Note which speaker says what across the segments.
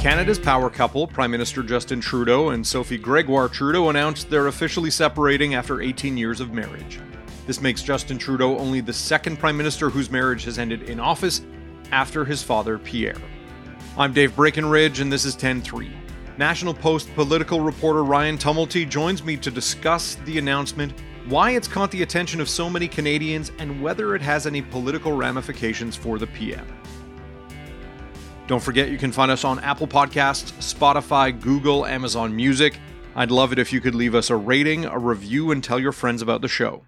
Speaker 1: Canada's power couple, Prime Minister Justin Trudeau and Sophie Gregoire Trudeau, announced they're officially separating after 18 years of marriage. This makes Justin Trudeau only the second Prime Minister whose marriage has ended in office after his father, Pierre. I'm Dave Breckenridge, and this is 10 3. National Post political reporter Ryan Tumilty joins me to discuss the announcement, why it's caught the attention of so many Canadians, and whether it has any political ramifications for the PM. Don't forget you can find us on Apple Podcasts, Spotify, Google, Amazon Music. I'd love it if you could leave us a rating, a review, and tell your friends about the show.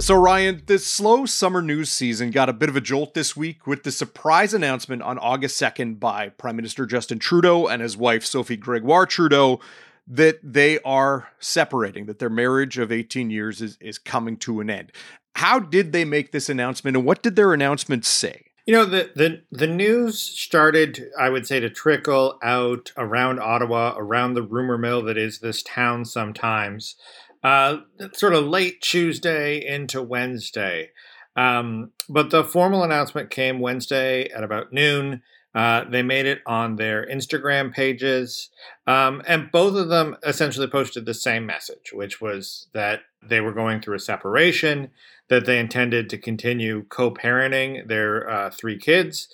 Speaker 1: So, Ryan, this slow summer news season got a bit of a jolt this week with the surprise announcement on August 2nd by Prime Minister Justin Trudeau and his wife, Sophie Gregoire Trudeau, that they are separating, that their marriage of 18 years is, is coming to an end. How did they make this announcement, and what did their announcement say?
Speaker 2: You know, the, the, the news started, I would say, to trickle out around Ottawa, around the rumor mill that is this town sometimes, uh, sort of late Tuesday into Wednesday. Um, but the formal announcement came Wednesday at about noon. Uh, they made it on their Instagram pages, um, and both of them essentially posted the same message, which was that they were going through a separation that they intended to continue co-parenting their uh, three kids,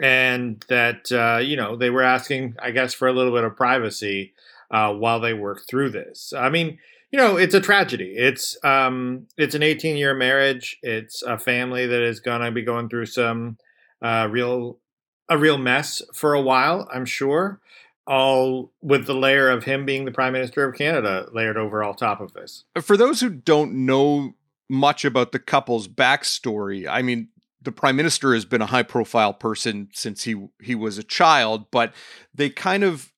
Speaker 2: and that uh, you know they were asking, I guess, for a little bit of privacy uh, while they work through this. I mean, you know, it's a tragedy. It's um, it's an 18 year marriage. It's a family that is going to be going through some uh, real a real mess for a while. I'm sure all with the layer of him being the prime minister of Canada layered over all top of this.
Speaker 1: Uh, for those who don't know much about the couple's backstory. I mean, the prime minister has been a high profile person since he he was a child, but they kind of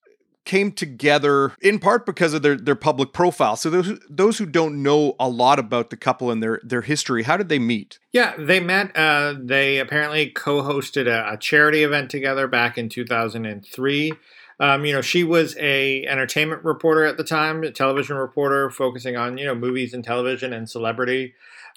Speaker 1: came together in part because of their their public profile. So those those who don't know a lot about the couple and their their history, how did they meet?
Speaker 2: Yeah, they met. Uh, they apparently co-hosted a, a charity event together back in 2003. Um, you know, she was a entertainment reporter at the time, a television reporter focusing on you know movies and television and celebrity,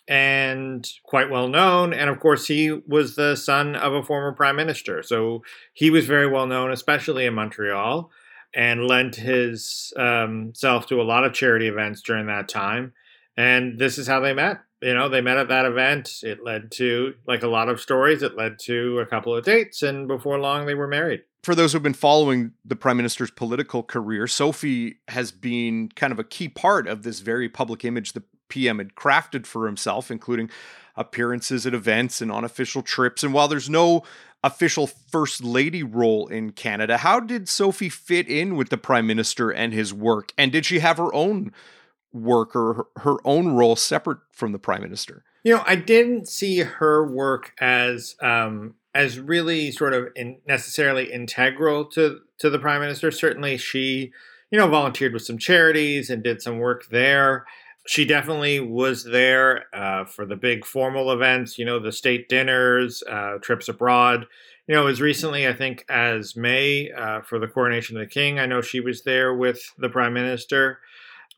Speaker 2: and quite well known. And of course, he was the son of a former prime minister, so he was very well known, especially in Montreal, and lent his um, self to a lot of charity events during that time. And this is how they met. You know, they met at that event. It led to, like a lot of stories, it led to a couple of dates, and before long, they were married
Speaker 1: for those who've been following the prime minister's political career, Sophie has been kind of a key part of this very public image the PM had crafted for himself, including appearances at events and on official trips. And while there's no official first lady role in Canada, how did Sophie fit in with the prime minister and his work? And did she have her own work or her own role separate from the prime minister?
Speaker 2: You know, I didn't see her work as um, as really sort of in necessarily integral to to the prime minister. Certainly, she you know volunteered with some charities and did some work there. She definitely was there uh, for the big formal events, you know, the state dinners, uh, trips abroad. You know, as recently, I think, as May uh, for the coronation of the king. I know she was there with the prime minister.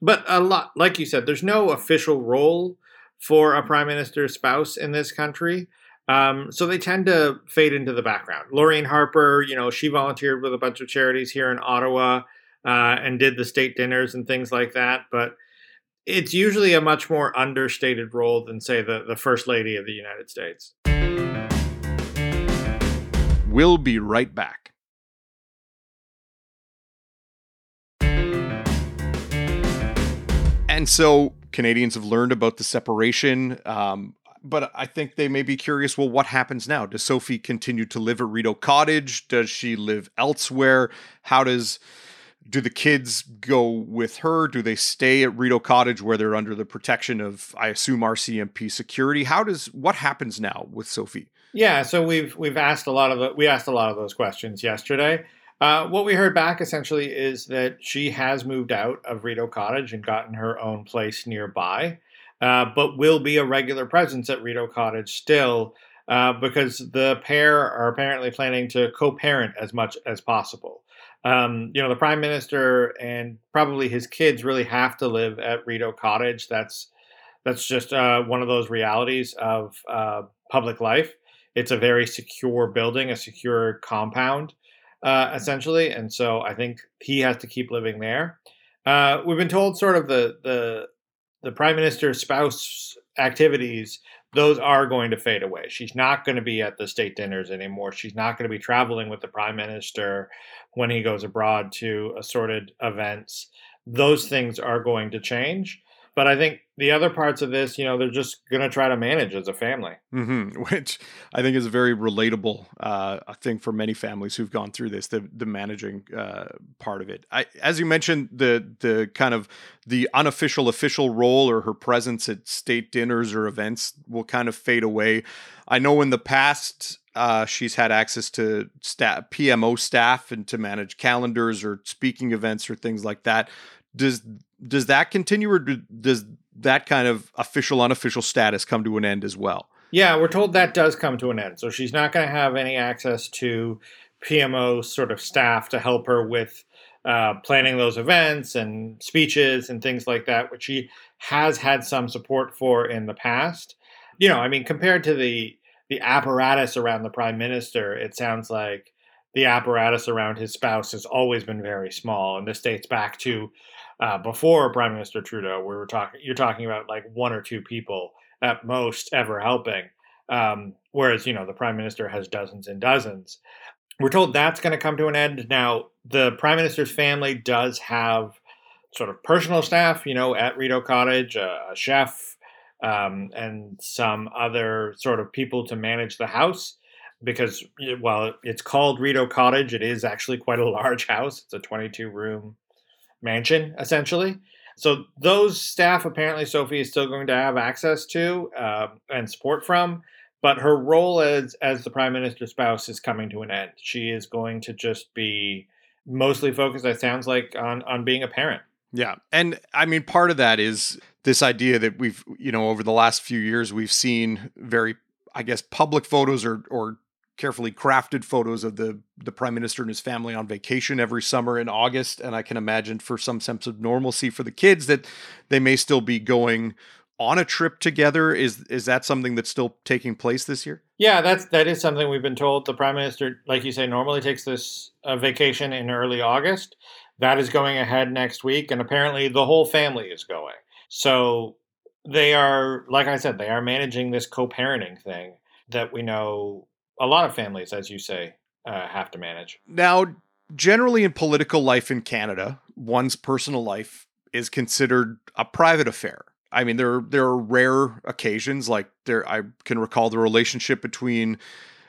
Speaker 2: But a lot, like you said, there's no official role for a prime minister's spouse in this country. Um, so they tend to fade into the background. Laureen Harper, you know, she volunteered with a bunch of charities here in Ottawa uh, and did the state dinners and things like that. But it's usually a much more understated role than, say, the, the First Lady of the United States.
Speaker 1: We'll be right back. And so Canadians have learned about the separation. Um, but I think they may be curious well, what happens now? Does Sophie continue to live at Rideau Cottage? Does she live elsewhere? How does do the kids go with her? Do they stay at Rideau Cottage where they're under the protection of, I assume, RCMP security? How does what happens now with Sophie?
Speaker 2: Yeah, so we've we've asked a lot of the, we asked a lot of those questions yesterday. Uh, what we heard back essentially is that she has moved out of Rideau Cottage and gotten her own place nearby uh, but will be a regular presence at Rideau Cottage still uh, because the pair are apparently planning to co parent as much as possible. Um, you know, the prime minister and probably his kids really have to live at Rideau Cottage. That's that's just uh, one of those realities of uh, public life. it's a very secure building, a secure compound, uh, essentially. And so I think he has to keep living there. Uh, we've been told sort of the the the prime minister's spouse activities those are going to fade away. She's not going to be at the state dinners anymore. She's not going to be traveling with the prime minister when he goes abroad to assorted events. Those things are going to change. But I think the other parts of this, you know, they're just going to try to manage as a family.
Speaker 1: Mm-hmm. Which I think is a very relatable uh, thing for many families who've gone through this, the the managing uh, part of it. I, as you mentioned, the the kind of the unofficial official role or her presence at state dinners or events will kind of fade away. I know in the past uh, she's had access to staff, PMO staff and to manage calendars or speaking events or things like that. Does does that continue, or does that kind of official unofficial status come to an end as well?
Speaker 2: Yeah, we're told that does come to an end. So she's not going to have any access to PMO sort of staff to help her with uh, planning those events and speeches and things like that, which she has had some support for in the past. You know, I mean, compared to the the apparatus around the prime minister, it sounds like the apparatus around his spouse has always been very small, and this dates back to uh, before Prime Minister Trudeau, we were talking. You're talking about like one or two people at most ever helping, um, whereas you know the Prime Minister has dozens and dozens. We're told that's going to come to an end. Now, the Prime Minister's family does have sort of personal staff, you know, at Rideau Cottage, a, a chef, um, and some other sort of people to manage the house. Because while it's called Rideau Cottage, it is actually quite a large house. It's a 22 room mansion, essentially. So those staff, apparently, Sophie is still going to have access to uh, and support from. But her role as as the prime minister's spouse is coming to an end. She is going to just be mostly focused. It sounds like on on being a parent.
Speaker 1: Yeah, and I mean, part of that is this idea that we've you know over the last few years we've seen very I guess public photos or or carefully crafted photos of the the prime minister and his family on vacation every summer in August and I can imagine for some sense of normalcy for the kids that they may still be going on a trip together is is that something that's still taking place this year?
Speaker 2: Yeah, that's that is something we've been told. The prime minister, like you say, normally takes this uh, vacation in early August. That is going ahead next week, and apparently the whole family is going. So they are, like I said, they are managing this co-parenting thing that we know a lot of families, as you say, uh, have to manage.
Speaker 1: Now, generally in political life in Canada, one's personal life is considered a private affair. I mean, there there are rare occasions like there. I can recall the relationship between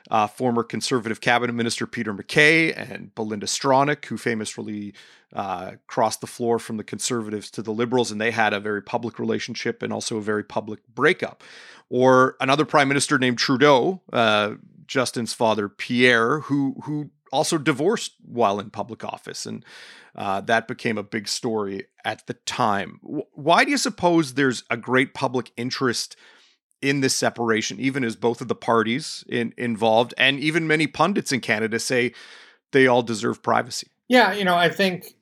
Speaker 1: uh, former Conservative cabinet minister Peter MacKay and Belinda Stronach, who famously uh, crossed the floor from the Conservatives to the Liberals, and they had a very public relationship and also a very public breakup. Or another prime minister named Trudeau, uh, Justin's father Pierre, who who also divorced while in public office, and uh, that became a big story at the time. Why do you suppose there's a great public interest in this separation, even as both of the parties in, involved and even many pundits in Canada say they all deserve privacy?
Speaker 2: Yeah, you know, I think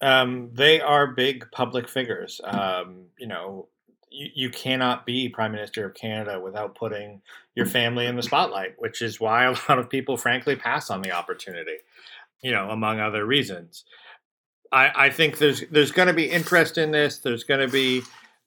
Speaker 2: um, they are big public figures. Um, you know, you, you cannot be prime minister of Canada without putting your family in the spotlight, which is why a lot of people, frankly, pass on the opportunity. You know, among other reasons. I, I think there's there's going to be interest in this. There's going to be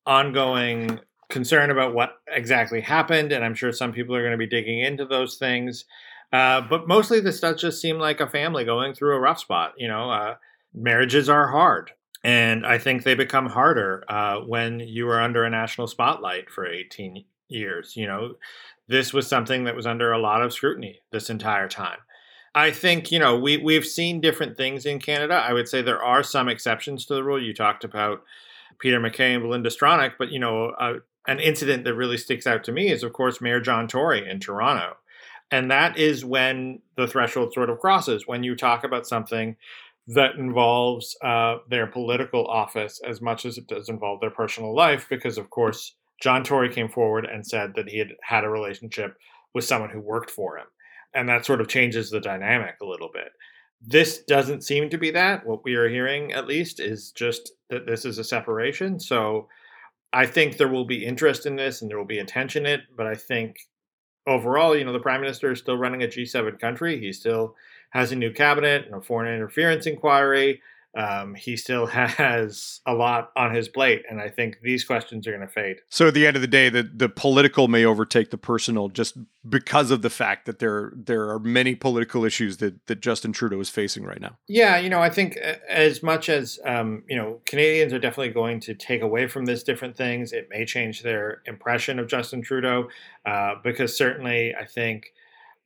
Speaker 2: ongoing concern about what exactly happened, and I'm sure some people are going to be digging into those things. Uh, but mostly, this does just seem like a family going through a rough spot. You know, uh, marriages are hard. And I think they become harder uh, when you are under a national spotlight for 18 years. You know, this was something that was under a lot of scrutiny this entire time. I think, you know, we, we've seen different things in Canada. I would say there are some exceptions to the rule. You talked about Peter MacKay and Belinda Stronach, but, you know, uh, an incident that really sticks out to me is, of course, Mayor John Tory in Toronto. And that is when the threshold sort of crosses, when you talk about something that involves uh, their political office as much as it does involve their personal life, because of course John Tory came forward and said that he had had a relationship with someone who worked for him, and that sort of changes the dynamic a little bit. This doesn't seem to be that. What we are hearing, at least, is just that this is a separation. So I think there will be interest in this and there will be attention in it, but I think overall, you know, the prime minister is still running a G7 country. He's still has a new cabinet and a foreign interference inquiry um, he still has a lot on his plate, and I think these questions are going to fade.
Speaker 1: So at the end of the day, the the political may overtake the personal, just because of the fact that there there are many political issues that that Justin Trudeau is facing right now.
Speaker 2: Yeah, you know, I think as much as um, you know, Canadians are definitely going to take away from this different things. It may change their impression of Justin Trudeau, uh, because certainly, I think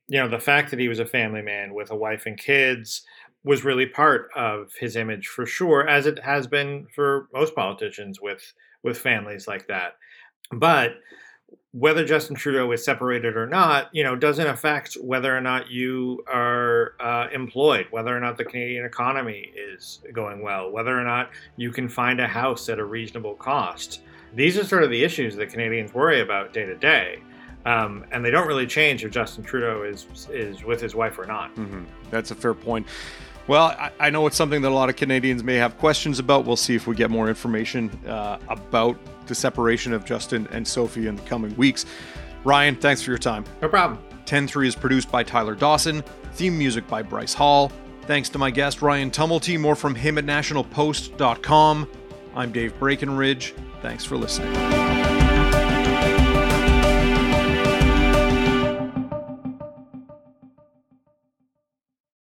Speaker 2: you know the fact that he was a family man with a wife and kids was really part of his image for sure, as it has been for most politicians with with families like that. But whether Justin Trudeau is separated or not, you know, doesn't affect whether or not you are uh, employed, whether or not the Canadian economy is going well, whether or not you can find a house at a reasonable cost. These are sort of the issues that Canadians worry about day to day. Um, and they don't really change if Justin Trudeau is is with his wife or not.
Speaker 1: Mm-hmm. That's a fair point. Well, I, I, know it's something that a lot of Canadians may have questions about. We'll see if we get more information uh, about the separation of Justin and Sophie in the coming weeks. Ryan, thanks for your time.
Speaker 2: No problem.
Speaker 1: 10 3 is produced by Tyler Dawson, theme music by Bryce Hall. Thanks to my guest, Ryan Tumilty. More from him at nationalpost.com. I'm Dave Breckenridge. Thanks for listening.